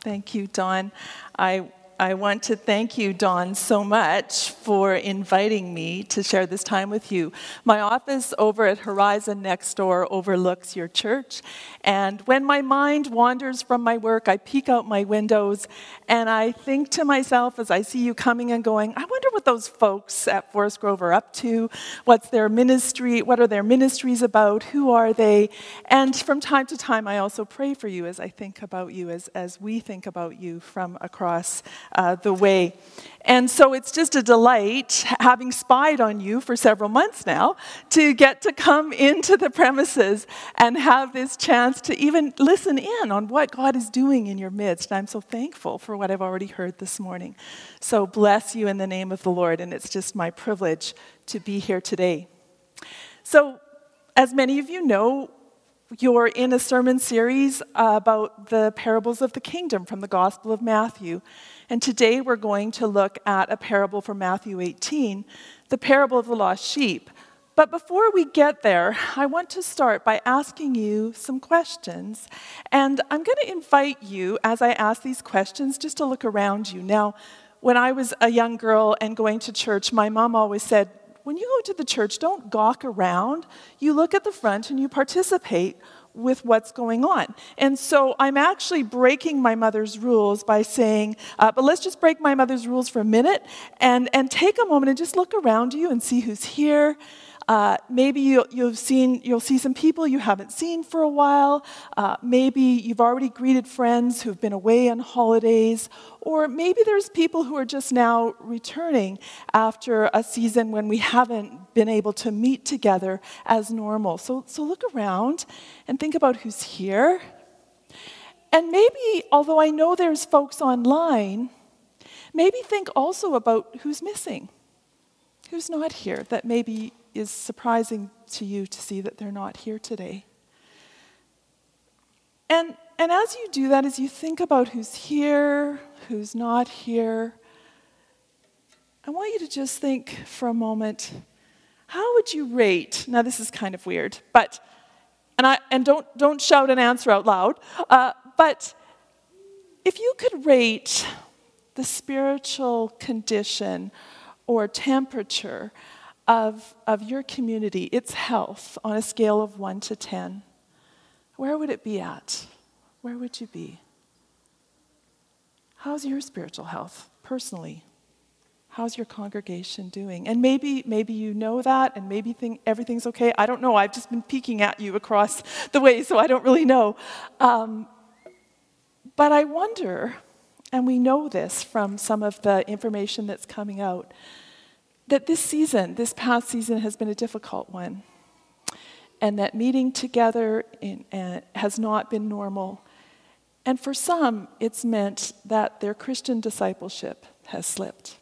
Thank you, Don. I I want to thank you, Don, so much for inviting me to share this time with you. My office over at Horizon Next Door overlooks your church. And when my mind wanders from my work, I peek out my windows and I think to myself as I see you coming and going, I wonder what those folks at Forest Grove are up to. What's their ministry? What are their ministries about? Who are they? And from time to time, I also pray for you as I think about you, as, as we think about you from across uh, the way. And so it's just a delight, having spied on you for several months now, to get to come into the premises and have this chance to even listen in on what God is doing in your midst. And I'm so thankful for what I've already heard this morning. So bless you in the name of the Lord, and it's just my privilege to be here today. So, as many of you know, you're in a sermon series about the parables of the kingdom from the Gospel of Matthew. And today we're going to look at a parable from Matthew 18, the parable of the lost sheep. But before we get there, I want to start by asking you some questions. And I'm going to invite you, as I ask these questions, just to look around you. Now, when I was a young girl and going to church, my mom always said, when you go to the church, don't gawk around. You look at the front and you participate with what's going on. And so I'm actually breaking my mother's rules by saying, uh, but let's just break my mother's rules for a minute and, and take a moment and just look around you and see who's here. Uh, maybe you, have seen, you'll see some people you haven't seen for a while. Uh, maybe you've already greeted friends who've been away on holidays. Or maybe there's people who are just now returning after a season when we haven't been able to meet together as normal. So, so look around and think about who's here. And maybe, although I know there's folks online, maybe think also about who's missing, who's not here, that maybe is surprising to you to see that they're not here today. And, and as you do that, as you think about who's here, who's not here, I want you to just think for a moment how would you rate? Now, this is kind of weird, but, and, I, and don't, don't shout an answer out loud, uh, but if you could rate the spiritual condition or temperature of, of your community, its health, on a scale of 1 to 10, where would it be at? Where would you be? How's your spiritual health personally? How's your congregation doing? And maybe, maybe you know that, and maybe think everything's okay. I don't know. I've just been peeking at you across the way, so I don't really know. Um, but I wonder, and we know this from some of the information that's coming out, that this season, this past season, has been a difficult one, and that meeting together in, uh, has not been normal. And for some, it's meant that their Christian discipleship has slipped.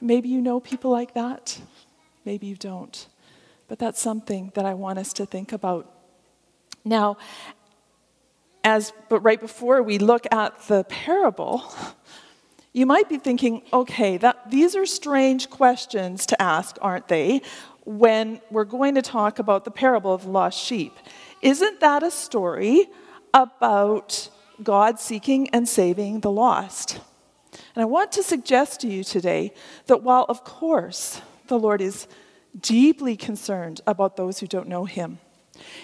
Maybe you know people like that, maybe you don't. But that's something that I want us to think about. Now, as but right before we look at the parable, you might be thinking, okay, that, these are strange questions to ask, aren't they, when we're going to talk about the parable of lost sheep. Isn't that a story about God seeking and saving the lost? And I want to suggest to you today that while, of course, the Lord is deeply concerned about those who don't know Him,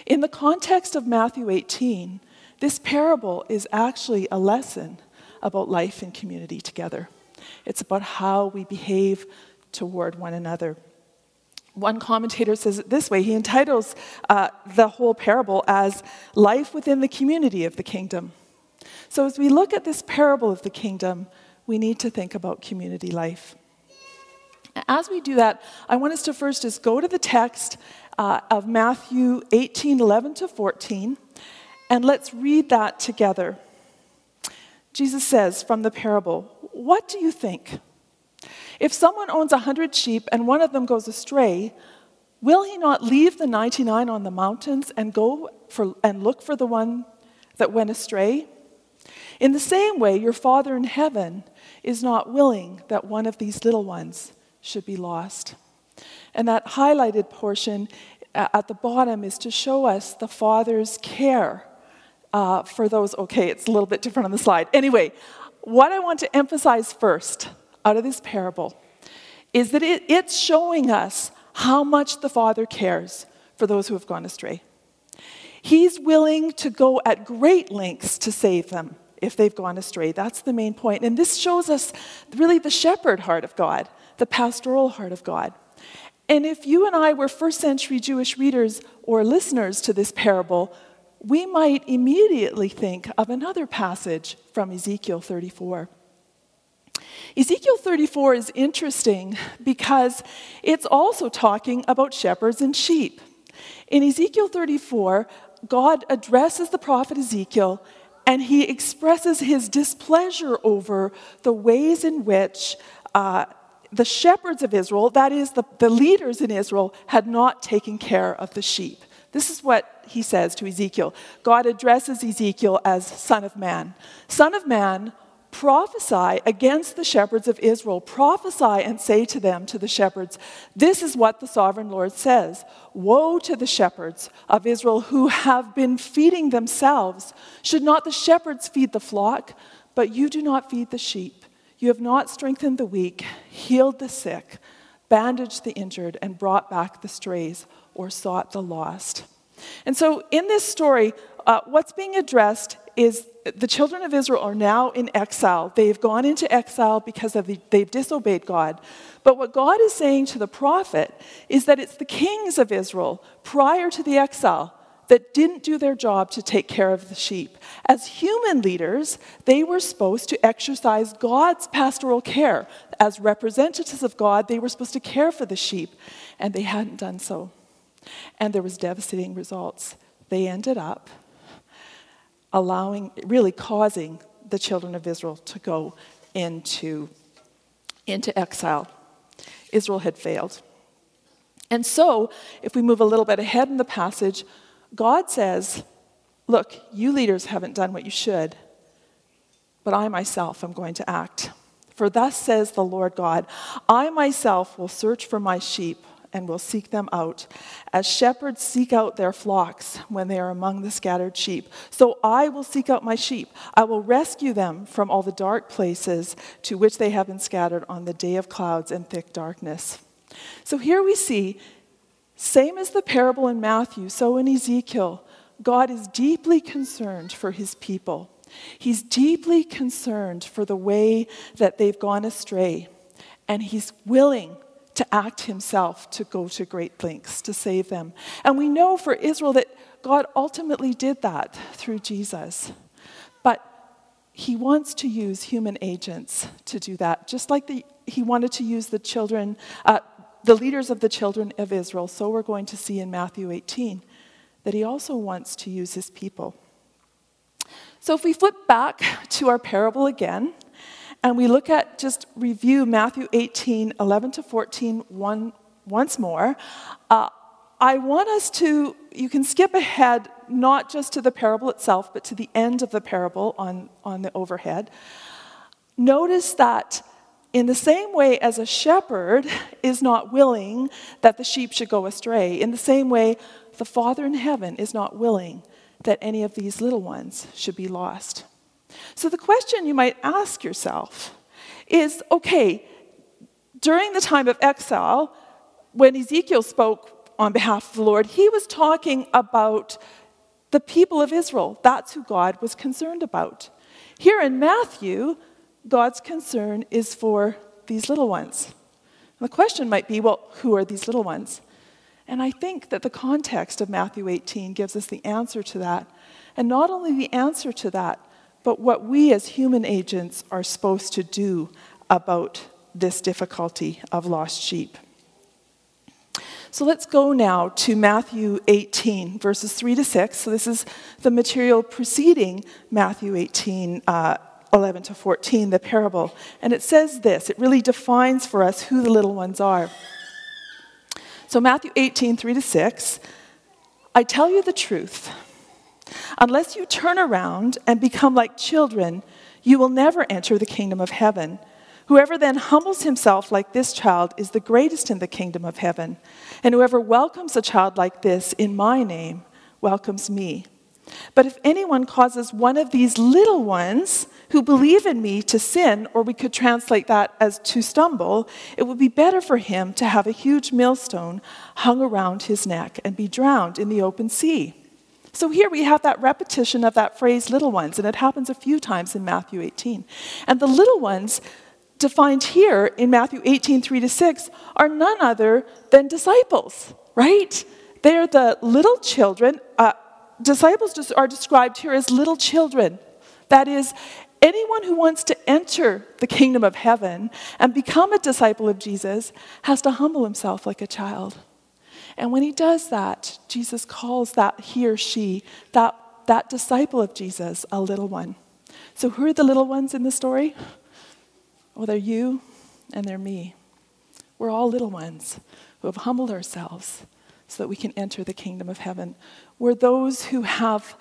in the context of Matthew 18, this parable is actually a lesson about life and community together. It's about how we behave toward one another. One commentator says it this way he entitles uh, the whole parable as Life Within the Community of the Kingdom. So, as we look at this parable of the kingdom, we need to think about community life. As we do that, I want us to first just go to the text uh, of Matthew 18 11 to 14, and let's read that together. Jesus says from the parable, What do you think? If someone owns a hundred sheep and one of them goes astray, will he not leave the 99 on the mountains and go for, and look for the one that went astray? In the same way, your Father in heaven is not willing that one of these little ones should be lost. And that highlighted portion at the bottom is to show us the Father's care Uh, for those, okay, it's a little bit different on the slide. Anyway, what I want to emphasize first out of this parable is that it, it's showing us how much the Father cares for those who have gone astray. He's willing to go at great lengths to save them if they've gone astray. That's the main point. And this shows us really the shepherd heart of God, the pastoral heart of God. And if you and I were first century Jewish readers or listeners to this parable, we might immediately think of another passage from Ezekiel 34. Ezekiel 34 is interesting because it's also talking about shepherds and sheep. In Ezekiel 34, God addresses the prophet Ezekiel and he expresses his displeasure over the ways in which uh, the shepherds of Israel, that is, the, the leaders in Israel, had not taken care of the sheep. This is what he says to Ezekiel. God addresses Ezekiel as Son of Man. Son of Man, prophesy against the shepherds of Israel. Prophesy and say to them, to the shepherds, This is what the sovereign Lord says Woe to the shepherds of Israel who have been feeding themselves. Should not the shepherds feed the flock? But you do not feed the sheep. You have not strengthened the weak, healed the sick, bandaged the injured, and brought back the strays or sought the lost. And so, in this story, uh, what's being addressed is the children of Israel are now in exile. They've gone into exile because of the, they've disobeyed God. But what God is saying to the prophet is that it's the kings of Israel prior to the exile that didn't do their job to take care of the sheep. As human leaders, they were supposed to exercise God's pastoral care. As representatives of God, they were supposed to care for the sheep, and they hadn't done so. And there was devastating results. They ended up allowing, really causing the children of Israel to go into, into exile. Israel had failed. And so, if we move a little bit ahead in the passage, God says, Look, you leaders haven't done what you should, but I myself am going to act. For thus says the Lord God I myself will search for my sheep and will seek them out, as shepherds seek out their flocks when they are among the scattered sheep. So I will seek out my sheep. I will rescue them from all the dark places to which they have been scattered on the day of clouds and thick darkness. So here we see, same as the parable in Matthew, so in Ezekiel, God is deeply concerned for his people. He's deeply concerned for the way that they've gone astray, and he's willing to act himself to go to great lengths to save them. And we know for Israel that God ultimately did that through Jesus. But he wants to use human agents to do that, just like the, he wanted to use the children, uh, the leaders of the children of Israel. So we're going to see in Matthew 18 that he also wants to use his people. So if we flip back to our parable again, and we look at, just review Matthew 18, 11 to 14 one, once more. Uh, I want us to, you can skip ahead not just to the parable itself, but to the end of the parable on, on the overhead. Notice that in the same way as a shepherd is not willing that the sheep should go astray, in the same way, the Father in heaven is not willing that any of these little ones should be lost. So the question you might ask yourself is okay, during the time of exile, when Ezekiel spoke on behalf of the Lord, he was talking about the people of Israel. That's who God was concerned about. Here in Matthew, God's concern is for these little ones. the question might be well, who are these little ones? And I think that the context of Matthew 18 gives us the answer to that. And not only the answer to that, but what we as human agents are supposed to do about this difficulty of lost sheep. So let's go now to Matthew 18, verses 3 to 6. So this is the material preceding Matthew 18, uh, 11 to 14, the parable. And it says this it really defines for us who the little ones are. So, Matthew 18, 3 to 6. I tell you the truth. Unless you turn around and become like children, you will never enter the kingdom of heaven. Whoever then humbles himself like this child is the greatest in the kingdom of heaven. And whoever welcomes a child like this in my name welcomes me. But if anyone causes one of these little ones who believe in me to sin, or we could translate that as to stumble, it would be better for him to have a huge millstone hung around his neck and be drowned in the open sea. So here we have that repetition of that phrase, little ones, and it happens a few times in Matthew 18. And the little ones defined here in Matthew 18, 3 to 6, are none other than disciples, right? They're the little children. Uh, disciples are described here as little children. That is, anyone who wants to enter the kingdom of heaven and become a disciple of Jesus has to humble himself like a child. And when he does that, Jesus calls that he or she, that, that disciple of Jesus, a little one. So, who are the little ones in the story? Well, they're you and they're me. We're all little ones who have humbled ourselves so that we can enter the kingdom of heaven. We're those who have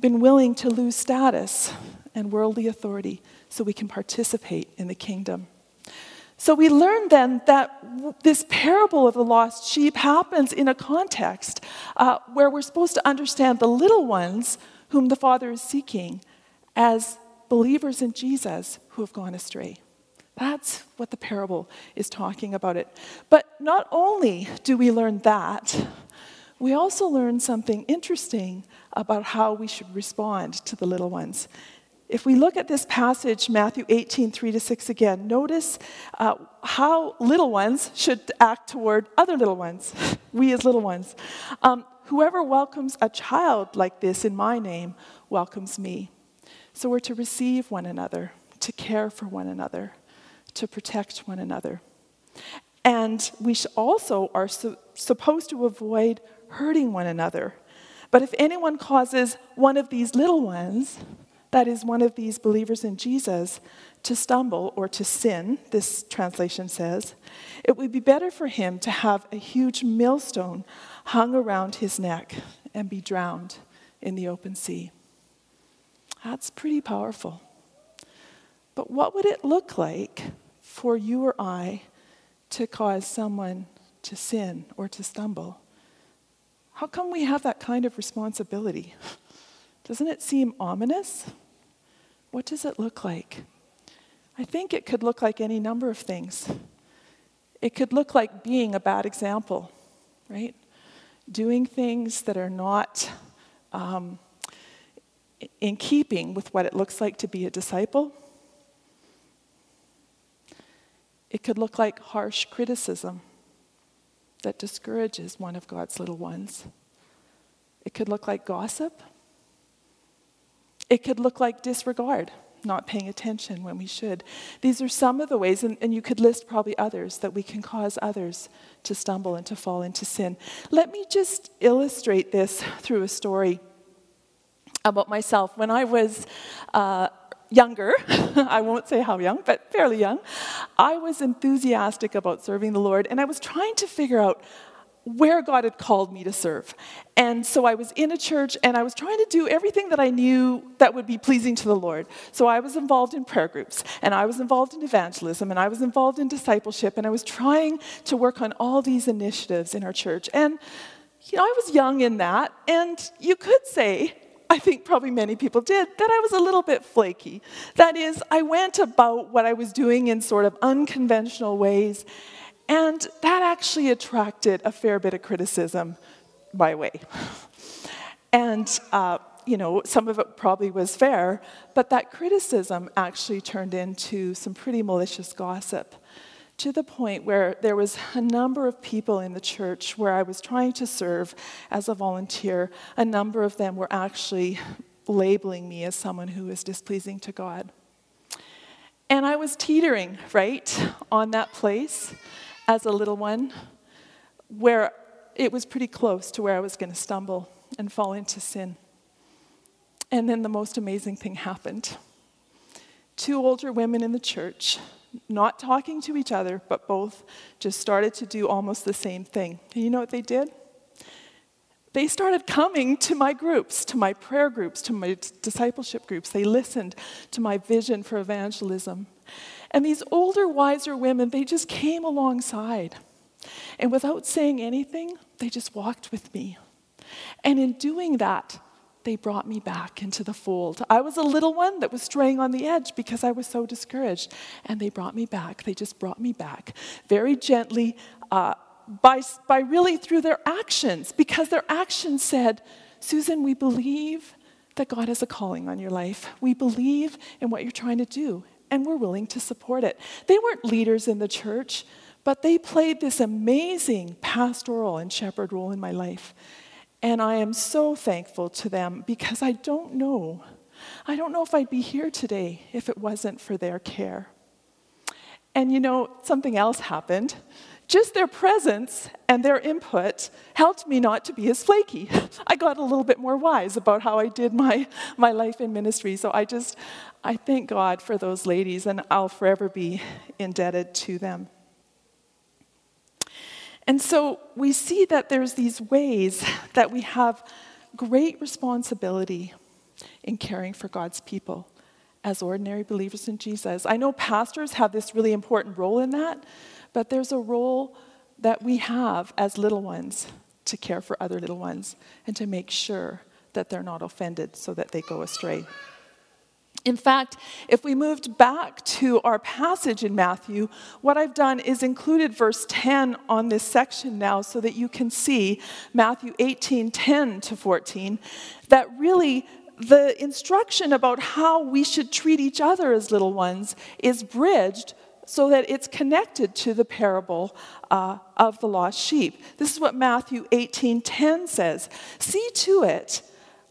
been willing to lose status and worldly authority so we can participate in the kingdom. So we learn then that this parable of the lost sheep happens in a context uh, where we're supposed to understand the little ones whom the Father is seeking as believers in Jesus who have gone astray. That's what the parable is talking about it. But not only do we learn that, we also learn something interesting about how we should respond to the little ones. If we look at this passage, Matthew 18, 3 to 6 again, notice uh, how little ones should act toward other little ones, we as little ones. Um, Whoever welcomes a child like this in my name welcomes me. So we're to receive one another, to care for one another, to protect one another. And we also are su- supposed to avoid hurting one another. But if anyone causes one of these little ones, that is, one of these believers in Jesus, to stumble or to sin, this translation says, it would be better for him to have a huge millstone hung around his neck and be drowned in the open sea. That's pretty powerful. But what would it look like for you or I to cause someone to sin or to stumble? How come we have that kind of responsibility? Doesn't it seem ominous? What does it look like? I think it could look like any number of things. It could look like being a bad example, right? Doing things that are not um, in keeping with what it looks like to be a disciple. It could look like harsh criticism that discourages one of God's little ones. It could look like gossip. It could look like disregard, not paying attention when we should. These are some of the ways, and, and you could list probably others, that we can cause others to stumble and to fall into sin. Let me just illustrate this through a story about myself. When I was uh, younger, I won't say how young, but fairly young, I was enthusiastic about serving the Lord, and I was trying to figure out where God had called me to serve. And so I was in a church and I was trying to do everything that I knew that would be pleasing to the Lord. So I was involved in prayer groups and I was involved in evangelism and I was involved in discipleship and I was trying to work on all these initiatives in our church. And, you know, I was young in that. And you could say, I think probably many people did, that I was a little bit flaky. That is, I went about what I was doing in sort of unconventional ways. And that actually attracted a fair bit of criticism my way. And, uh, you know, some of it probably was fair, but that criticism actually turned into some pretty malicious gossip to the point where there was a number of people in the church where I was trying to serve as a volunteer. A number of them were actually labeling me as someone who was displeasing to God. And I was teetering, right, on that place as a little one where it was pretty close to where I was going to stumble and fall into sin. And then the most amazing thing happened. Two older women in the church, not talking to each other, but both just started to do almost the same thing. And you know what they did? They started coming to my groups, to my prayer groups, to my discipleship groups. They listened to my vision for evangelism. And these older, wiser women, they just came alongside. And without saying anything, they just walked with me. And in doing that, they brought me back into the fold. I was a little one that was straying on the edge because I was so discouraged. And they brought me back. They just brought me back very gently, uh, by, by really through their actions, because their actions said, Susan, we believe that God has a calling on your life. We believe in what you're trying to do, and we're willing to support it. They weren't leaders in the church, but they played this amazing pastoral and shepherd role in my life. And I am so thankful to them because I don't know. I don't know if I'd be here today if it wasn't for their care. And you know, something else happened. Just their presence and their input helped me not to be as flaky. I got a little bit more wise about how I did my, my life in ministry. So I just, I thank God for those ladies, and I'll forever be indebted to them. And so we see that there's these ways that we have great responsibility in caring for God's people as ordinary believers in Jesus. I know pastors have this really important role in that, but there's a role that we have as little ones to care for other little ones and to make sure that they're not offended so that they go astray. In fact, if we moved back to our passage in Matthew, what I've done is included verse 10 on this section now so that you can see Matthew 18 10 to 14, that really the instruction about how we should treat each other as little ones is bridged so that it's connected to the parable uh, of the lost sheep. This is what Matthew 18 10 says. See to it.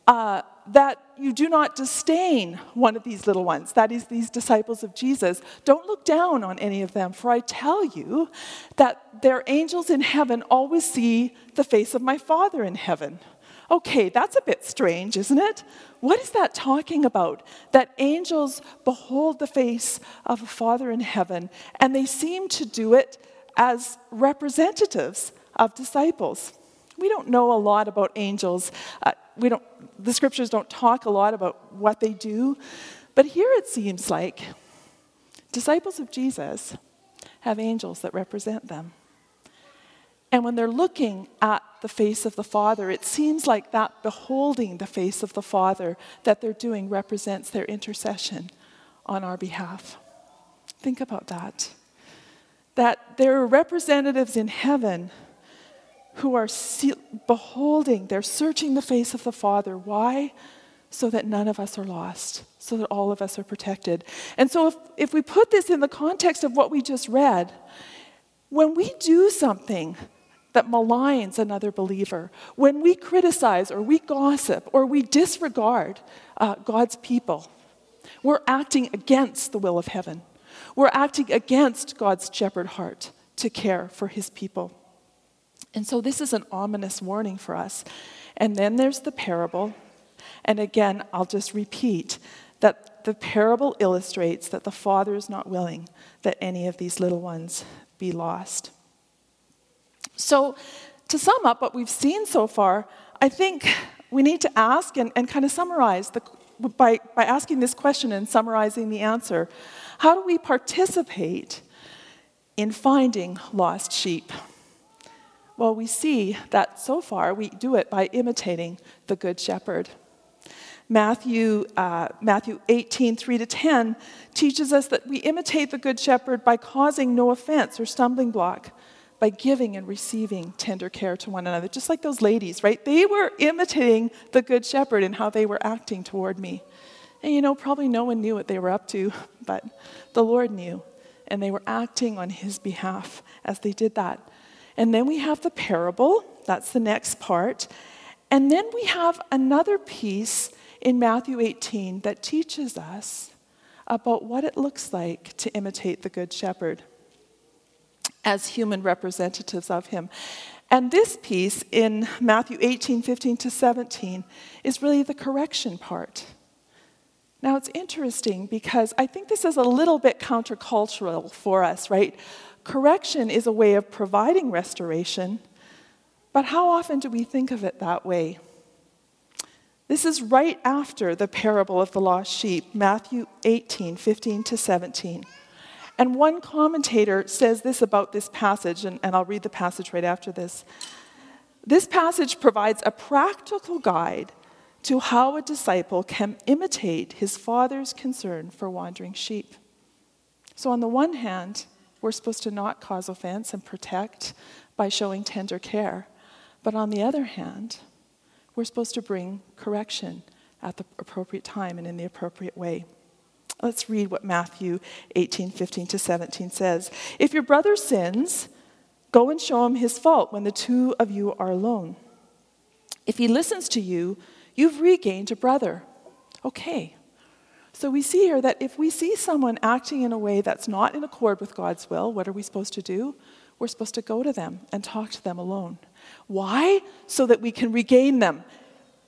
Uh, that you do not disdain one of these little ones, that is, these disciples of Jesus. Don't look down on any of them, for I tell you that their angels in heaven always see the face of my Father in heaven. Okay, that's a bit strange, isn't it? What is that talking about? That angels behold the face of a Father in heaven, and they seem to do it as representatives of disciples. We don't know a lot about angels. Uh, we don't, the scriptures don't talk a lot about what they do, but here it seems like disciples of Jesus have angels that represent them. And when they're looking at the face of the Father, it seems like that beholding the face of the Father that they're doing represents their intercession on our behalf. Think about that. That there are representatives in heaven who are see- beholding, they're searching the face of the Father. Why? So that none of us are lost, so that all of us are protected. And so, if, if we put this in the context of what we just read, when we do something that maligns another believer, when we criticize or we gossip or we disregard uh, God's people, we're acting against the will of heaven. We're acting against God's shepherd heart to care for his people. And so this is an ominous warning for us. And then there's the parable. And again, I'll just repeat that the parable illustrates that the Father is not willing that any of these little ones be lost. So, to sum up what we've seen so far, I think we need to ask and, and kind of summarize the, by, by asking this question and summarizing the answer How do we participate in finding lost sheep? Well, we see that so far we do it by imitating the Good Shepherd. Matthew, uh, Matthew 18, 3 to 10 teaches us that we imitate the Good Shepherd by causing no offense or stumbling block, by giving and receiving tender care to one another, just like those ladies, right? They were imitating the Good Shepherd and how they were acting toward me. And you know, probably no one knew what they were up to, but the Lord knew. And they were acting on his behalf as they did that. And then we have the parable, that's the next part. And then we have another piece in Matthew 18 that teaches us about what it looks like to imitate the Good Shepherd as human representatives of him. And this piece in Matthew 18, 15 to 17 is really the correction part. Now, it's interesting because I think this is a little bit countercultural for us, right? Correction is a way of providing restoration, but how often do we think of it that way? This is right after the parable of the lost sheep, Matthew 18, 15 to 17. And one commentator says this about this passage, and, and I'll read the passage right after this. This passage provides a practical guide to how a disciple can imitate his father's concern for wandering sheep. So, on the one hand, we're supposed to not cause offense and protect by showing tender care. But on the other hand, we're supposed to bring correction at the appropriate time and in the appropriate way. Let's read what Matthew 18, 15 to 17 says. If your brother sins, go and show him his fault when the two of you are alone. If he listens to you, you've regained a brother. Okay. So we see here that if we see someone acting in a way that's not in accord with God's will, what are we supposed to do? We're supposed to go to them and talk to them alone. Why? So that we can regain them.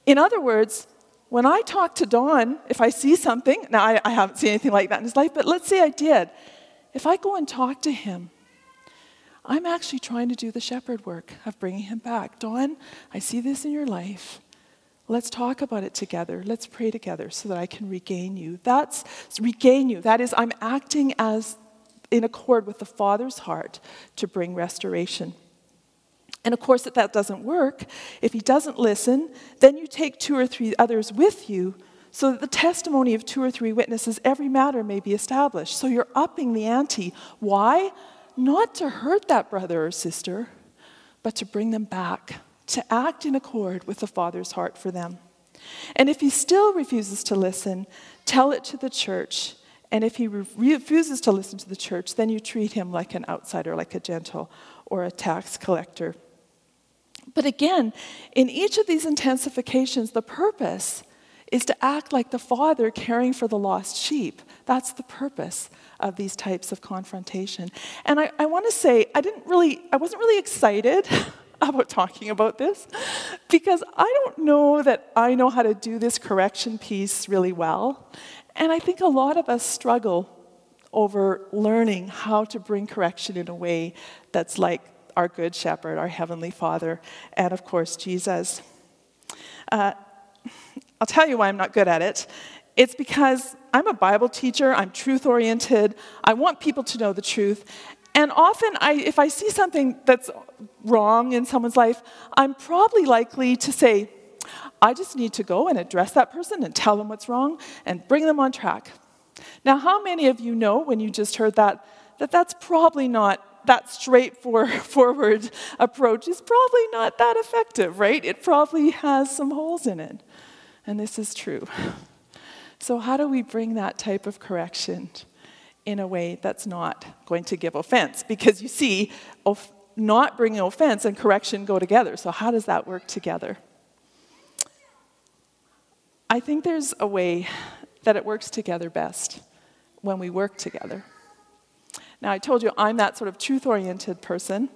In other words, when I talk to Don, if I see something, now I, I haven't seen anything like that in his life, but let's say I did. If I go and talk to him, I'm actually trying to do the shepherd work of bringing him back. Don, I see this in your life. Let's talk about it together. Let's pray together so that I can regain you. That's regain you. That is, I'm acting as in accord with the Father's heart to bring restoration. And of course, if that doesn't work, if he doesn't listen, then you take two or three others with you so that the testimony of two or three witnesses, every matter may be established. So you're upping the ante. Why? Not to hurt that brother or sister, but to bring them back to act in accord with the Father's heart for them. And if he still refuses to listen, tell it to the church. And if he re- refuses to listen to the church, then you treat him like an outsider, like a Gentile or a tax collector. But again, in each of these intensifications, the purpose is to act like the father caring for the lost sheep. That's the purpose of these types of confrontation. And I, I want to say, I didn't really, I wasn't really excited about talking about this because I don't know that I know how to do this correction piece really well. And I think a lot of us struggle over learning how to bring correction in a way that's like our Good Shepherd, our Heavenly Father, and of course, Jesus. Uh, I'll tell you why I'm not good at it. It's because I'm a Bible teacher, I'm truth oriented, I want people to know the truth, and often, I, if I see something that's wrong in someone's life, I'm probably likely to say, I just need to go and address that person and tell them what's wrong and bring them on track. Now, how many of you know when you just heard that, that that's probably not that straightforward approach is probably not that effective, right? It probably has some holes in it. And this is true. So, how do we bring that type of correction in a way that's not going to give offense. Because you see, not bringing offense and correction go together. So, how does that work together? I think there's a way that it works together best when we work together. Now, I told you I'm that sort of truth oriented person.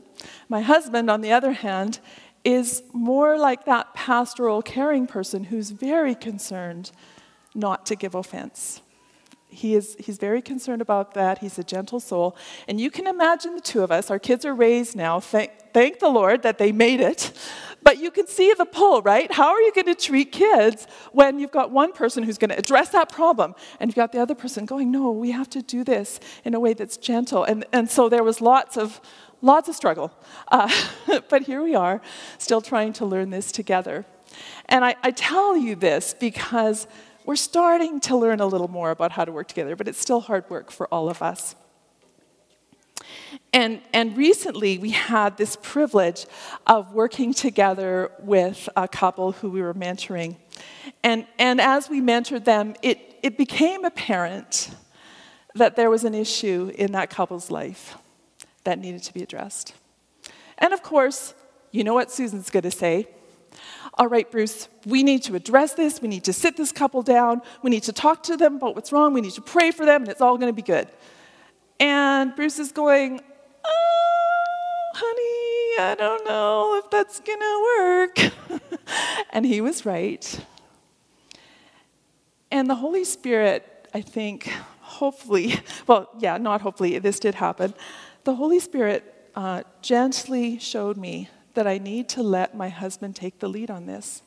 My husband, on the other hand, is more like that pastoral, caring person who's very concerned not to give offense he is, he's very concerned about that. He's a gentle soul. And you can imagine the two of us, our kids are raised now. Thank, thank the Lord that they made it. But you can see the pull, right? How are you going to treat kids when you've got one person who's going to address that problem and you've got the other person going, no, we have to do this in a way that's gentle. And, and so there was lots of, lots of struggle. Uh, but here we are, still trying to learn this together. And I, I tell you this because we're starting to learn a little more about how to work together, but it's still hard work for all of us. And, and recently, we had this privilege of working together with a couple who we were mentoring. And, and as we mentored them, it, it became apparent that there was an issue in that couple's life that needed to be addressed. And of course, you know what Susan's going to say all right, Bruce, we need to address this. We need to sit this couple down. We need to talk to them about what's wrong. We need to pray for them, and it's all going to be good. And Bruce is going, oh, honey, I don't know if that's going to work. and he was right. And the Holy Spirit, I think, hopefully, well, yeah, not hopefully, this did happen. The Holy Spirit uh, gently showed me that I need to let my husband take the lead on this.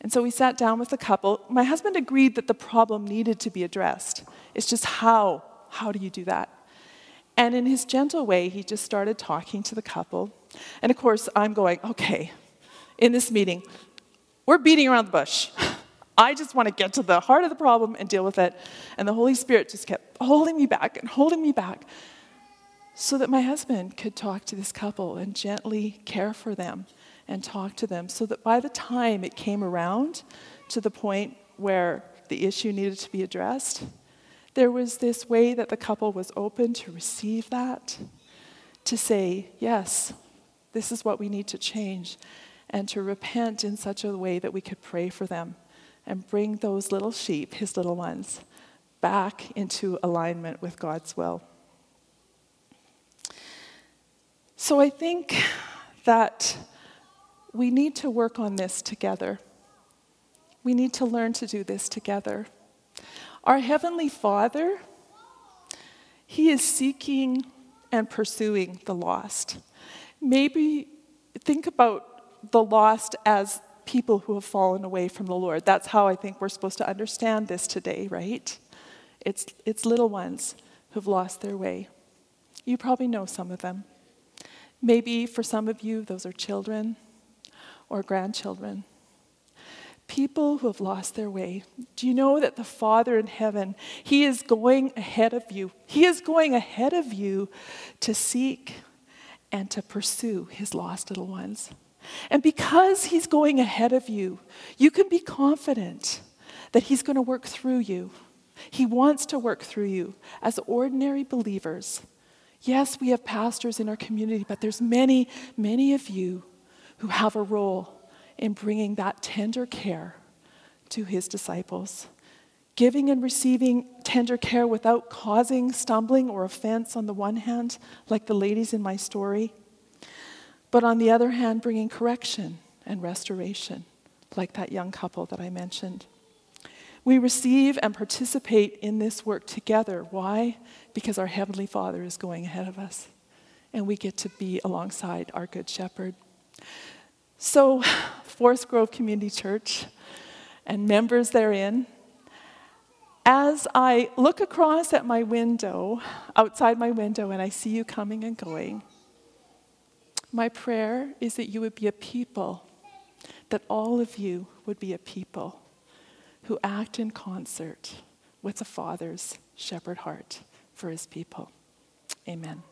And so we sat down with the couple. My husband agreed that the problem needed to be addressed. It's just how? How do you do that? And in his gentle way, he just started talking to the couple. And of course, I'm going, okay, in this meeting, we're beating around the bush. I just want to get to the heart of the problem and deal with it. And the Holy Spirit just kept holding me back and holding me back so that my husband could talk to this couple and gently care for them and talk to them so that by the time it came around to the point where the issue needed to be addressed, there was this way that the couple was open to receive that, to say, yes, this is what we need to change, and to repent in such a way that we could pray for them and bring those little sheep, his little ones, back into alignment with God's will. So I think that we need to work on this together. We need to learn to do this together. Our Heavenly Father, He is seeking and pursuing the lost. Maybe think about the lost as people who have fallen away from the Lord. That's how I think we're supposed to understand this today, right? It's, it's little ones who've lost their way. You probably know some of them. Maybe for some of you, those are children or grandchildren. People who have lost their way. Do you know that the Father in heaven, He is going ahead of you? He is going ahead of you to seek and to pursue His lost little ones. And because He's going ahead of you, you can be confident that He's going to work through you. He wants to work through you as ordinary believers. Yes, we have pastors in our community, but there's many, many of you who have a role in bringing that tender care to his disciples. Giving and receiving tender care without causing stumbling or offense on the one hand, like the ladies in my story, but on the other hand, bringing correction and restoration, like that young couple that I mentioned. We receive and participate in this work together. Why? Because our Heavenly Father is going ahead of us, and we get to be alongside our Good Shepherd. So, Forest Grove Community Church and members therein, as I look across at my window, outside my window, and I see you coming and going, my prayer is that you would be a people, that all of you would be a people who act in concert with the Father's shepherd heart for his people. Amen.